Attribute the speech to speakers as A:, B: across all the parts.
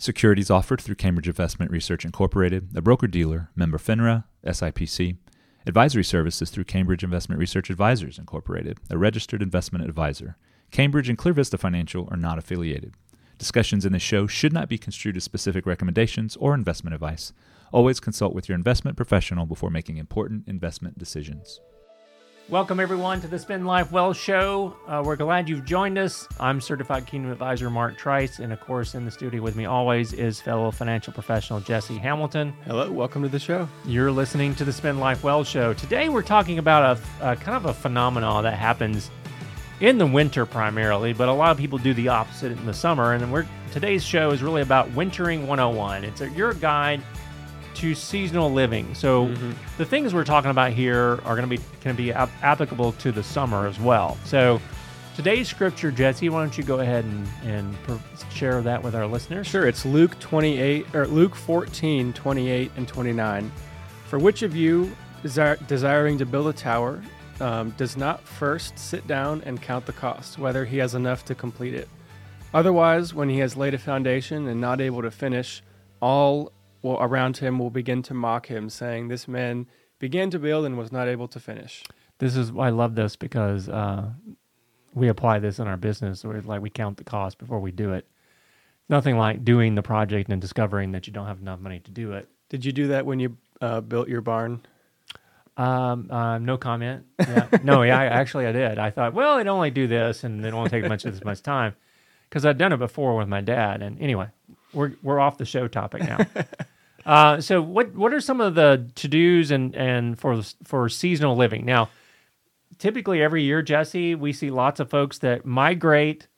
A: Securities offered through Cambridge Investment Research Incorporated, a broker dealer, member FINRA, SIPC. Advisory services through Cambridge Investment Research Advisors Incorporated, a registered investment advisor. Cambridge and Clear Vista Financial are not affiliated. Discussions in this show should not be construed as specific recommendations or investment advice. Always consult with your investment professional before making important investment decisions.
B: Welcome, everyone, to the Spend Life Well show. Uh, we're glad you've joined us. I'm certified Kingdom Advisor Mark Trice, and of course, in the studio with me always is fellow financial professional Jesse Hamilton.
C: Hello, welcome to the show.
B: You're listening to the Spend Life Well show. Today, we're talking about a, a kind of a phenomenon that happens in the winter primarily, but a lot of people do the opposite in the summer. And we're today's show is really about Wintering 101. It's a, your guide to seasonal living. So
C: Mm-hmm.
B: the things we're talking about here are going to be can be ap- applicable to the summer as well. So today's scripture, Jesse, why don't you go ahead and and per- share that with our listeners?
C: Sure, it's Luke 28 or Luke 14, 28 and 29. For which of you desire, desiring to build a tower um, does not first sit down and count the cost, whether he has enough to complete it? Otherwise, when he has laid a foundation and not able to finish, all will, around him will begin to mock him, saying, "This man began to build and was not able to finish."
B: This is I love this because uh, we apply this in our business. Where like we count the cost before we do it. Nothing like doing the project and discovering that you don't have enough money to do it.
C: Did you do that when you uh, built your barn?
B: Um, uh, no comment. Yeah. no, yeah, I, actually I did. I thought, well, it'd only do this and it won't take much of this much time because I'd done it before with my dad. And anyway, we're we're off the show topic now. uh, so what what are some of the to dos and and for for seasonal living now? Typically, every year, Jesse, we see lots of folks that migrate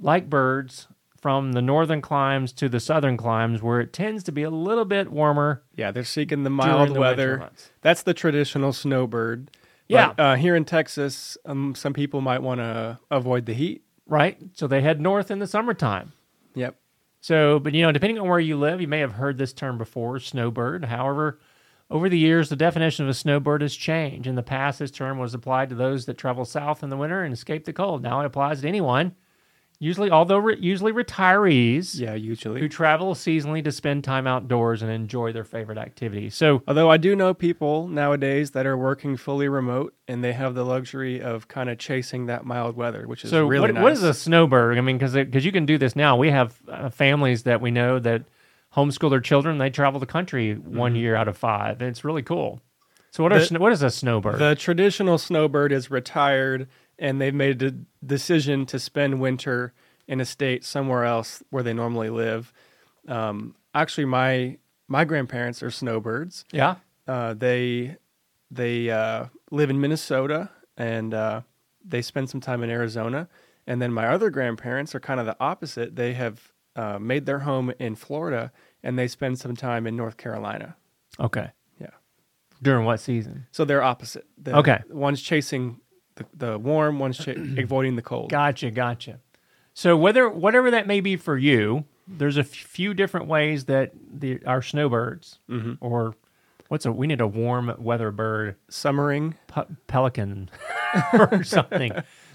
B: like birds from the northern climes to the southern climes, where it tends to be a little bit warmer.
C: Yeah, they're seeking the mild
B: the
C: weather. That's the traditional snowbird.
B: Yeah.
C: But, uh, here in Texas, um, some people might want to avoid the heat.
B: right? So they head north in the summertime.
C: Yep.
B: So, but you know, depending on where you live, you may have heard this term before, snowbird. However, over the years, the definition of a snowbird has changed. In the past, this term was applied to those that travel south in the winter and escape the cold. Now it applies to anyone, usually, although re- usually retirees
C: Yeah, usually who
B: travel seasonally to spend time outdoors and enjoy their favorite activity So,
C: Although I do know people nowadays that are working fully remote and they have the luxury of kind of chasing that mild weather, which is
B: so
C: really
B: what,
C: nice.
B: what is a snowbird? I mean, because because you can do this now. We have uh, families that we know that homeschool their children. They travel the country one year out of five, and it's really cool. So what are
C: Mm-hmm. The-
B: sn- what is a snowbird?
C: The traditional snowbird is retired and they've made a decision to spend winter in a state somewhere else where they normally live. Um, actually, my my grandparents are snowbirds.
B: yeah.
C: Uh, they they uh, live in Minnesota and uh, they spend some time in Arizona. And then my other grandparents are kind of the opposite. They have uh, made their home in Florida and they spend some time in North Carolina.
B: Okay.
C: Yeah.
B: During what season?
C: So they're opposite. The-
B: Okay.
C: One's chasing the, the warm, one's cha- avoiding the cold.
B: Gotcha. Gotcha. So whether whatever that may be for you, there's a few different ways that the our snowbirds
C: Mm-hmm.
B: or what's a we need a warm weather bird
C: Summering.
B: pe- pelican or something.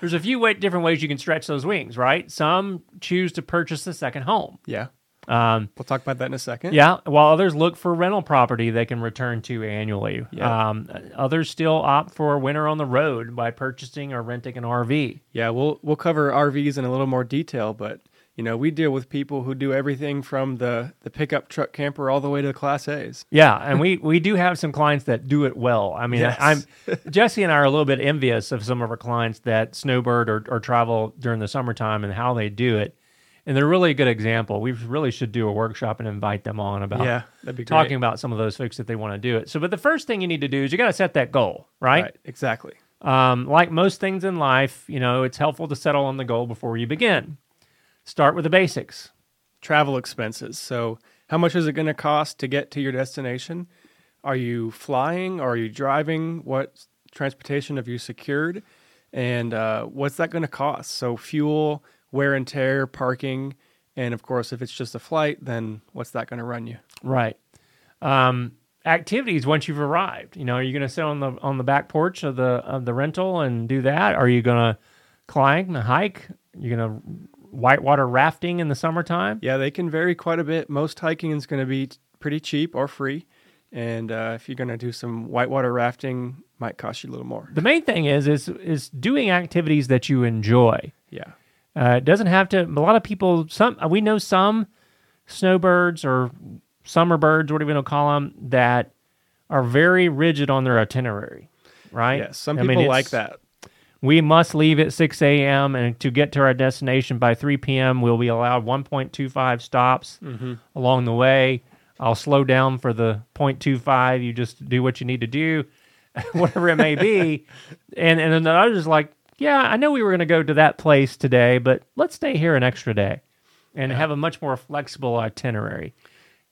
B: There's a few way, different ways you can stretch those wings, right? Some choose to purchase a second home.
C: Yeah.
B: Um,
C: We'll talk about that in a second.
B: yeah, while others look for rental property they can return to annually.
C: Yeah.
B: Um, others still opt for winter on the road by purchasing or renting an RV.
C: Yeah, we'll we'll cover RVs in a little more detail, but you know, we deal with people who do everything from the the pickup truck camper all the way to the class A's.
B: Yeah, and we we do have some clients that do it well. I mean,
C: Yes.
B: I'm Jesse and I are a little bit envious of some of our clients that snowbird or, or travel during the summertime and how they do it. And they're really a good example. We really should do a workshop and invite them on about
C: Yeah, that'd be great.
B: talking about some of those folks that they want to do it. So, but the first thing you need to do is you got to set that goal, right?
C: Right, exactly.
B: Um, like most things in life, you know, it's helpful to settle on the goal before you begin. Start with the basics.
C: Travel expenses. So, how much is it going to cost to get to your destination? Are you flying? Or are you driving? What transportation have you secured? And uh, what's that going to cost? So, fuel, wear and tear, parking, and of course, if it's just a flight, then what's that going to run you?
B: Right. Um, activities once you've arrived. You know, are you going to sit on the on the back porch of the of the rental and do that? Are you going to climb, hike? You're going to whitewater rafting in the summertime.
C: Yeah, they can vary quite a bit. Most hiking is going to be pretty cheap or free, and uh, if you're going to do some whitewater rafting, might cost you a little more.
B: The main thing is is is doing activities that you enjoy.
C: Yeah,
B: Uh, it doesn't have to. A lot of people, some we know some snowbirds or summer birds, whatever you want to call them, that are very rigid on their itinerary. Right?
C: Yes, Some
B: I
C: people
B: mean,
C: like that.
B: We must leave at 6 a.m. and to get to our destination by 3 p.m. We'll be allowed 1.25 stops along the way. I'll slow down for the 0.25. You just do what you need to do, whatever it may be. And and then others like, yeah, I know we were going to go to that place today, but let's stay here an extra day and have a much more flexible itinerary.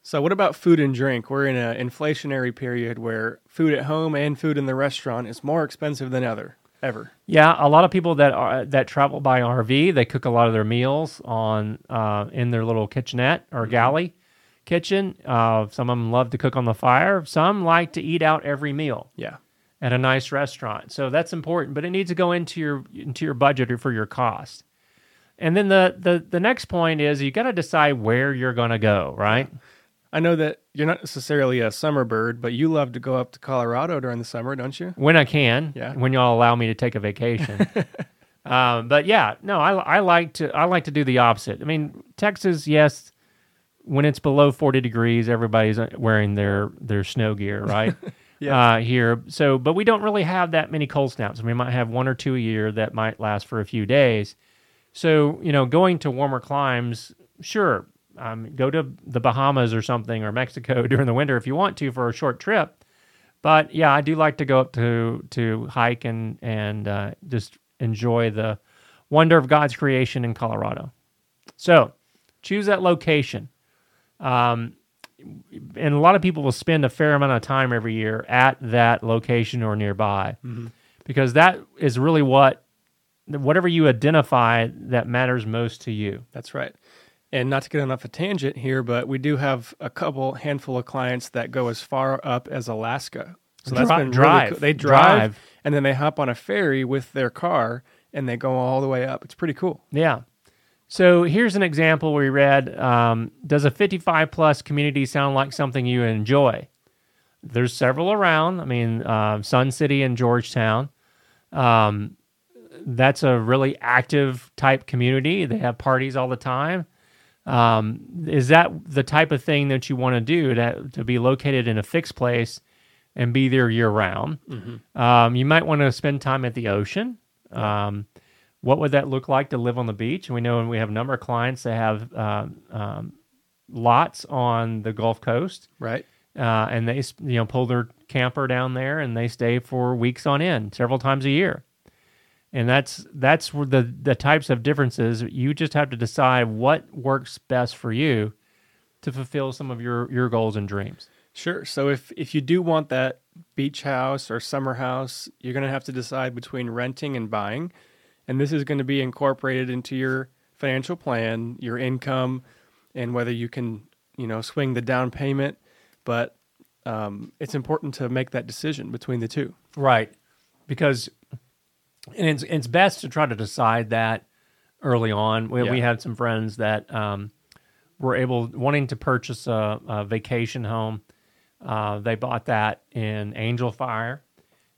C: So, what about food and drink? We're in an inflationary period where food at home and food in the restaurant is more expensive than ever. Ever.
B: Yeah, a lot of people that are that travel by RV, they cook a lot of their meals on uh, in their little kitchenette or galley kitchen. Uh, some of them love to cook on the fire. Some like to eat out every meal
C: Yeah.
B: At a nice restaurant. So that's important, but it needs to go into your into your budget or for your cost. And then the the the next point is you got to decide where you're going to go, right?
C: I know that you're not necessarily a summer bird, but you love to go up to Colorado during the summer, don't you?
B: when I can.
C: Yeah.
B: When y'all allow me to take a vacation. um, but yeah, no, I, I like to I like to do the opposite. I mean, Texas, yes, when it's below forty degrees, everybody's wearing their their snow gear, right?
C: Yeah.
B: Uh, here, so but we don't really have that many cold snaps. We might have one or two a year that might last for a few days. So you know, going to warmer climes, sure, um, go to the Bahamas or something or Mexico during the winter if you want to for a short trip. But yeah, I do like to go up to to hike and and uh, just enjoy the wonder of God's creation in Colorado. So choose that location. Um, and a lot of people will spend a fair amount of time every year at that location or nearby mm-hmm. because that is really what whatever you identify that matters most to you.
C: That's right. And not to get on off a tangent here, but we do have a couple handful of clients that go as far up as Alaska. So that's
B: Dri-
C: been
B: drive.
C: Really cool. They drive,
B: Drive.
C: and then they hop on a ferry with their car and they go all the way up. It's pretty cool.
B: Yeah. So here's an example we read. Um, does a 55 plus community sound like something you enjoy? There's several around. I mean, uh, Sun City and Georgetown. Um, that's a really active type community. They have parties all the time. Um, is that the type of thing that you want to do to, to be located in a fixed place and be there year round? Um, you might want to spend time at the ocean. Um, what would that look like to live on the beach? And we know and we have a number of clients that have um, um, lots on the Gulf Coast,
C: Right?
B: uh, and they you know pull their camper down there and they stay for weeks on end, several times a year. And that's that's where the the types of differences. You just have to decide what works best for you to fulfill some of your your goals and dreams.
C: Sure. So if if you do want that beach house or summer house, you're going to have to decide between renting and buying. And this is going to be incorporated into your financial plan, your income, and whether you can, you know, swing the down payment. But um, it's important to make that decision between the two.
B: Right. Because and it's it's best to try to decide that early on. We, we had some friends that um, were able wanting to purchase a, a vacation home. Uh, they bought that in Angel Fire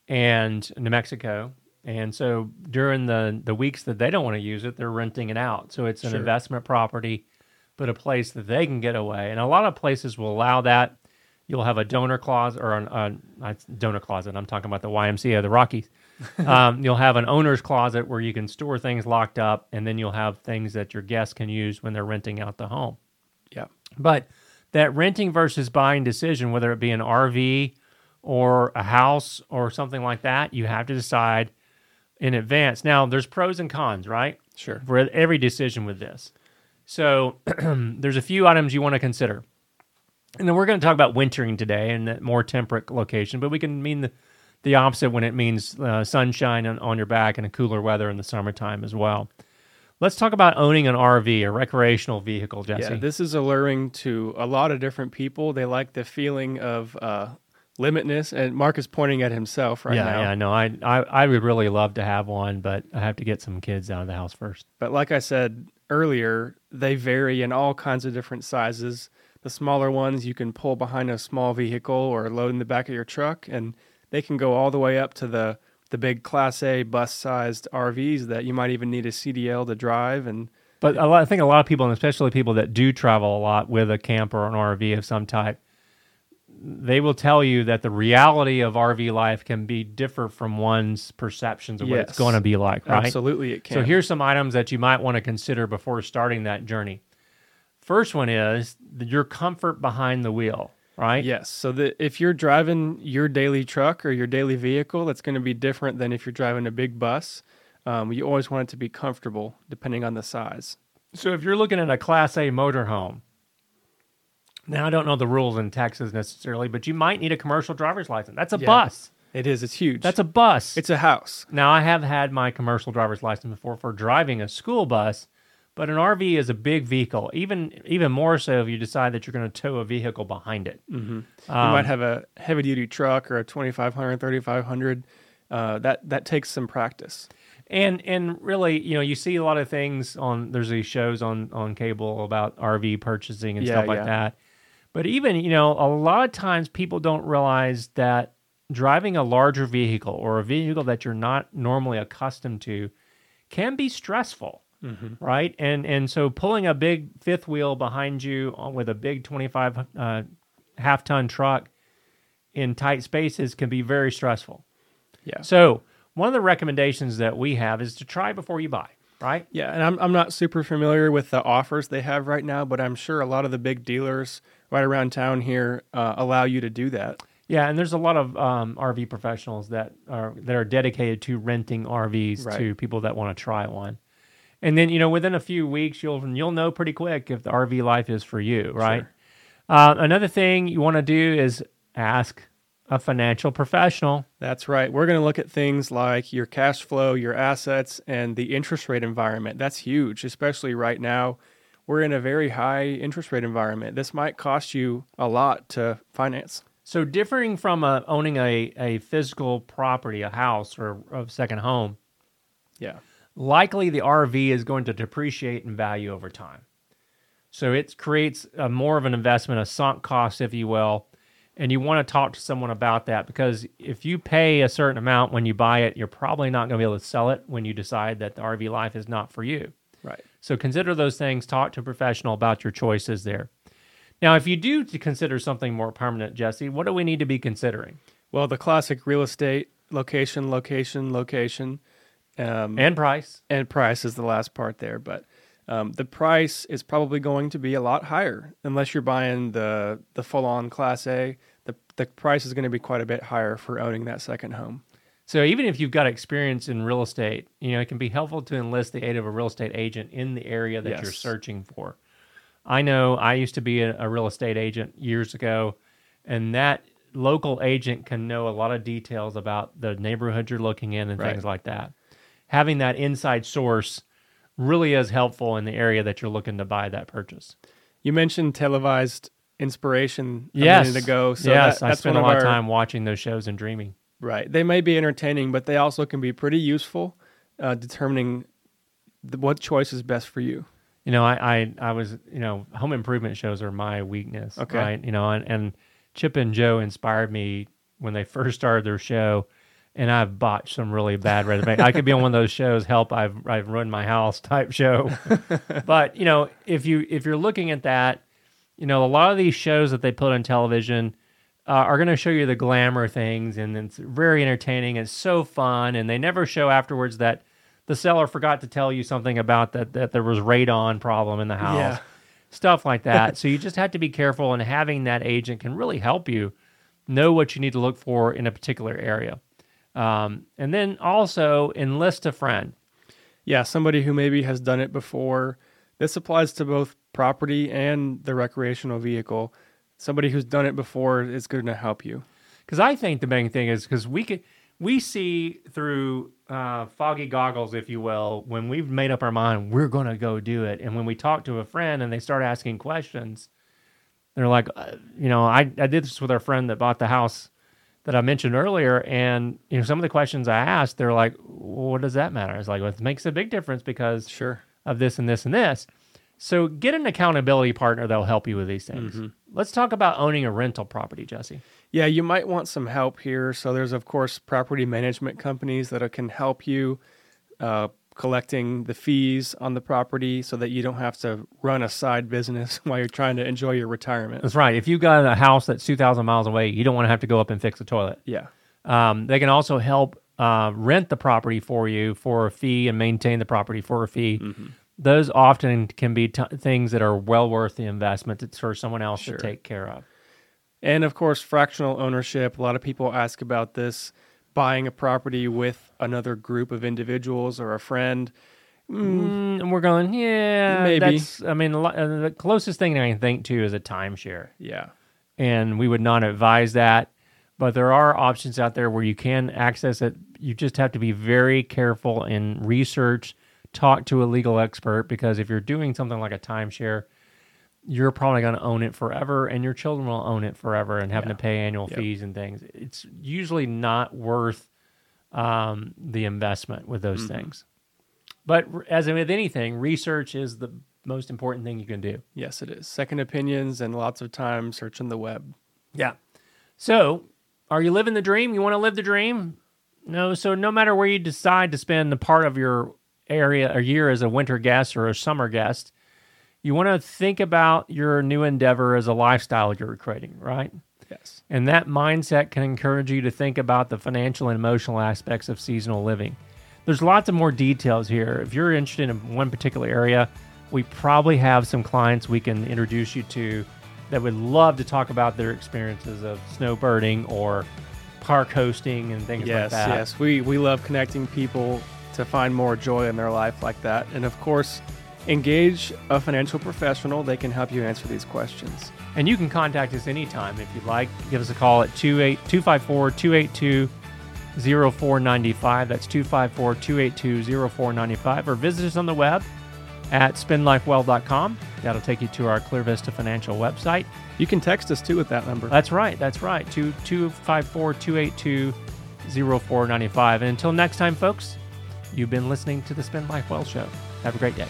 B: and New Mexico. And so during the, the weeks that they don't want to use it, they're renting it out. So it's an
C: Sure.
B: investment property, but a place that they can get away. And a lot of places will allow that. You'll have a donor closet or an not donor closet. I'm talking about the YMCA, the Rockies. um, you'll have an owner's closet where you can store things locked up, and then you'll have things that your guests can use when they're renting out the home.
C: Yeah.
B: But that renting versus buying decision, whether it be an RV or a house or something like that, you have to decide in advance. Now, there's pros and cons, right?
C: Sure.
B: For every decision with this. So there's a few items you want to consider. And then we're going to talk about wintering today in a more temperate location, but we can mean the, the opposite when it means uh, sunshine on, on your back and a cooler weather in the summertime as well. Let's talk about owning an RV, a recreational vehicle, Jesse.
C: Yeah, this is alluring to a lot of different people. They like the feeling of uh, limitness, and Mark is pointing at himself right
B: yeah,
C: now.
B: yeah, no, I, I, I would really love to have one, but I have to get some kids out of the house first.
C: But like I said, earlier, they vary in all kinds of different sizes. The smaller ones you can pull behind a small vehicle or load in the back of your truck, and they can go all the way up to the the big Class A bus-sized RVs that you might even need a CDL to drive. And
B: But a lot, I think a lot of people, and especially people that do travel a lot with a camper or an RV of some type, they will tell you that the reality of RV life can be different from one's perceptions of what it's going to be like, right?
C: absolutely, it can.
B: So here's some items that you might want to consider before starting that journey. First one is your comfort behind the wheel, right?
C: Yes. So that if you're driving your daily truck or your daily vehicle, that's going to be different than if you're driving a big bus. Um, you always want it to be comfortable, depending on the size.
B: So if you're looking at a Class A motorhome, now I don't know the rules in Texas necessarily, but you might need a commercial driver's license. That's a
C: Yeah.
B: bus.
C: It is. It's huge.
B: That's a bus.
C: It's a house.
B: now I have had my commercial driver's license before for driving a school bus, but an RV is a big vehicle. Even even more so if you decide that you're going to tow a vehicle behind it.
C: Mm-hmm. you
B: Um,
C: might have a heavy duty truck or a 2500, 3500. Uh, that that takes some practice.
B: And and really, you know, you see a lot of things on there's these shows on on cable about RV purchasing and
C: Yeah,
B: stuff like
C: yeah.
B: that. But even, you know, a lot of times people don't realize that driving a larger vehicle or a vehicle that you're not normally accustomed to can be stressful.
C: Mm-hmm.
B: Right. And and so pulling a big fifth wheel behind you with a big 25 uh, half ton truck in tight spaces can be very stressful.
C: Yeah.
B: So one of the recommendations that we have is to try before you buy, right?
C: Yeah, and I'm I'm not super familiar with the offers they have right now, but I'm sure a lot of the big dealers right around town here uh, allow you to do that.
B: Yeah, and there's a lot of um, RV professionals that are that are dedicated to renting RVs
C: Right.
B: to people that want to try one. And then you know within a few weeks you'll you'll know pretty quick if the RV life is for you, right?
C: Sure.
B: Uh, another thing you want to do is ask a financial professional.
C: That's right. We're going to look at things like your cash flow, your assets, and the interest rate environment. That's huge, especially right now. We're in a very high interest rate environment. This might cost you a lot to finance.
B: So differing from uh, owning a, a physical property, a house or a second home,
C: Yeah.
B: likely the RV is going to depreciate in value over time. So it creates a more of an investment, a sunk cost, if you will. And you want to talk to someone about that because if you pay a certain amount when you buy it, you're probably not going to be able to sell it when you decide that the RV life is not for you.
C: Right.
B: So consider those things. Talk to a professional about your choices there. Now, if you do to consider something more permanent, Jesse, what do we need to be considering?
C: Well, the classic real estate location, location, location, um,
B: And price.
C: and price is the last part there. But um, the price is probably going to be a lot higher unless you're buying the the full on Class A. The the price is going to be quite a bit higher for owning that second home.
B: So even if you've got experience in real estate, you know, it can be helpful to enlist the aid of a real estate agent in the area that you're searching for. I know I used to be a, a real estate agent years ago, and that local agent can know a lot of details about the neighborhood you're looking in and
C: Right.
B: things like that. Having that inside source really is helpful in the area that you're looking to buy that purchase.
C: You mentioned televised inspiration a
B: yes.
C: minute ago. So
B: yes,
C: that,
B: I
C: one
B: a lot of
C: our-
B: time watching those shows and dreaming.
C: Right. They may be entertaining, but they also can be pretty useful, uh, determining the, what choice is best for you.
B: You know, I, I, I was, you know, home improvement shows are my weakness.
C: Okay.
B: Right. You know, and, and Chip and Joe inspired me when they first started their show, and I've botched some really bad renovations. I could be on one of those shows. Help! I've I've ruined my house type show. but you know, if you if you're looking at that, you know, a lot of these shows that they put on television uh, are going to show you the glamour things, and it's very entertaining. It's so fun, and they never show afterwards that the seller forgot to tell you something about that that there was radon problem in the house,
C: Yeah.
B: stuff like that. so you just have to be careful, and having that agent can really help you know what you need to look for in a particular area. Um, and then also enlist a friend.
C: Yeah, somebody who maybe has done it before. This applies to both property and the recreational vehicle. Somebody who's done it before is going to help you.
B: Because I think the main thing is because we can we see through uh, foggy goggles, if you will, when we've made up our mind we're going to go do it, and when we talk to a friend and they start asking questions, they're like, uh, you know, I I did this with our friend that bought the house that I mentioned earlier, and you know, some of the questions I asked, they're like, well, what does that matter? It's like, well, it makes a big difference because
C: Sure.
B: of this and this and this. So get an accountability partner that'll help you with these things.
C: Mm-hmm.
B: Let's talk about owning a rental property, Jesse.
C: Yeah, you might want some help here. So there's of course property management companies that can help you uh, collecting the fees on the property, so that you don't have to run a side business while you're trying to enjoy your retirement.
B: That's right. If you got a house that's 2,000 miles away, you don't want to have to go up and fix the toilet.
C: Yeah,
B: Um, they can also help uh, rent the property for you for a fee and maintain the property for a fee.
C: Mm-hmm.
B: Those often can be t- things that are well worth the investment that's for someone else
C: Sure.
B: to take care of.
C: and of course fractional ownership. A lot of people ask about this: buying a property with another group of individuals or a friend.
B: Mm, and we're going, yeah,
C: Maybe.
B: That's, I mean, uh, the closest thing I can think to is a timeshare.
C: Yeah,
B: and we would not advise that. But there are options out there where you can access it. You just have to be very careful and research, talk to a legal expert because if you're doing something like a timeshare, you're probably going to own it forever and your children will own it forever and having
C: Yeah.
B: to pay annual
C: Yep.
B: fees and things. It's usually not worth um, the investment with those
C: Mm-hmm.
B: things. But as with anything, research is the most important thing you can do.
C: yes, it is. Second opinions and lots of time searching the web.
B: Yeah. So, are you living the dream? You want to live the dream? No. So, no matter where you decide to spend a part of your area a year as a winter guest or a summer guest, you want to think about your new endeavor as a lifestyle you're creating, right?
C: Yes.
B: And that mindset can encourage you to think about the financial and emotional aspects of seasonal living. There's lots of more details here. If you're interested in one particular area, we probably have some clients we can introduce you to that would love to talk about their experiences of snowbirding or park hosting and things
C: Yes,
B: like that.
C: Yes, yes. We we love connecting people to find more joy in their life like that. And of course, engage a financial professional. They can help you answer these questions.
B: And you can contact us anytime if you'd like. Give us a call at 254 282 0495. That's 254 282 0495. Or visit us on the web at spendlifewell.com. That'll take you to our Clear Vista Financial website.
C: You can text us too with that number.
B: That's right. That's right. 254 282 0495. And until next time, folks, you've been listening to the Spend Life Well Show. Have a great day.